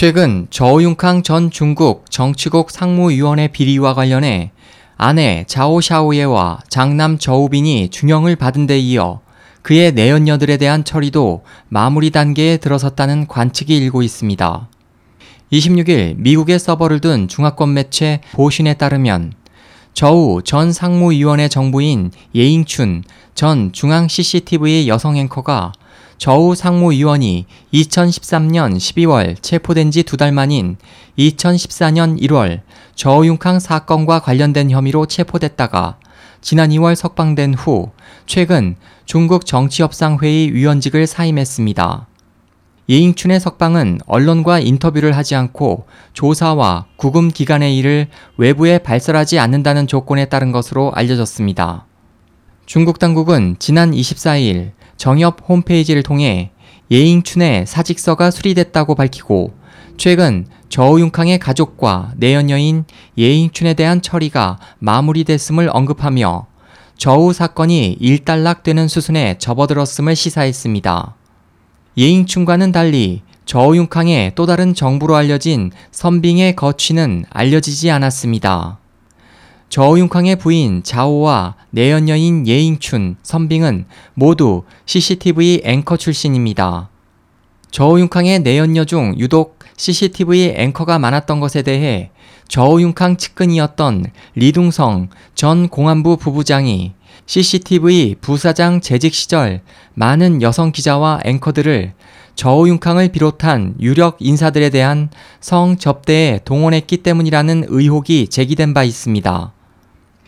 최근 저우융캉 전 중국 정치국 상무위원회 비리와 관련해 아내 자오샤오예와 장남 저우빈이 중형을 받은 데 이어 그의 내연녀들에 대한 처리도 마무리 단계에 들어섰다는 관측이 일고 있습니다. 26일 미국의 서버를 둔 중화권 매체 보신에 따르면 저우 전 상무위원회 정부인 예잉춘 전 중앙 CCTV 여성 앵커가 저우 상무위원이 2013년 12월 체포된 지 두 달 만인 2014년 1월 저우융캉 사건과 관련된 혐의로 체포됐다가 지난 2월 석방된 후 최근 중국 정치협상회의 위원직을 사임했습니다. 예잉춘의 석방은 언론과 인터뷰를 하지 않고 조사와 구금 기간의 일을 외부에 발설하지 않는다는 조건에 따른 것으로 알려졌습니다. 중국 당국은 지난 24일 정협 홈페이지를 통해 예잉춘의 사직서가 수리됐다고 밝히고 최근 저우융캉의 가족과 내연녀인 예잉춘에 대한 처리가 마무리됐음을 언급하며 저우 사건이 일단락되는 수순에 접어들었음을 시사했습니다. 예잉춘과는 달리 저우융캉의 또 다른 정부로 알려진 선빙의 거취는 알려지지 않았습니다. 저우융캉의 부인 자오와 내연녀인 예잉춘, 선빙은 모두 CCTV 앵커 출신입니다. 저우융캉의 내연녀 중 유독 CCTV 앵커가 많았던 것에 대해 저우융캉 측근이었던 리둥성 전 공안부 부부장이 CCTV 부사장 재직 시절 많은 여성 기자와 앵커들을 저우융캉을 비롯한 유력 인사들에 대한 성 접대에 동원했기 때문이라는 의혹이 제기된 바 있습니다.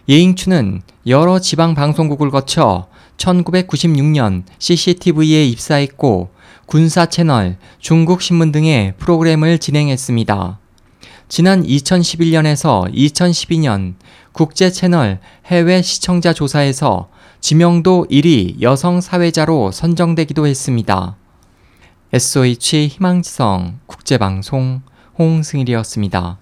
예잉추는 여러 지방 방송국을 거쳐 1996년 CCTV에 입사했고 군사 채널, 중국 신문 등의 프로그램을 진행했습니다. 지난 2011년에서 2012년 국제 채널 해외 시청자 조사에서 지명도 1위 여성 사회자로 선정되기도 했습니다. SOH 희망지성 국제방송 홍승일이었습니다.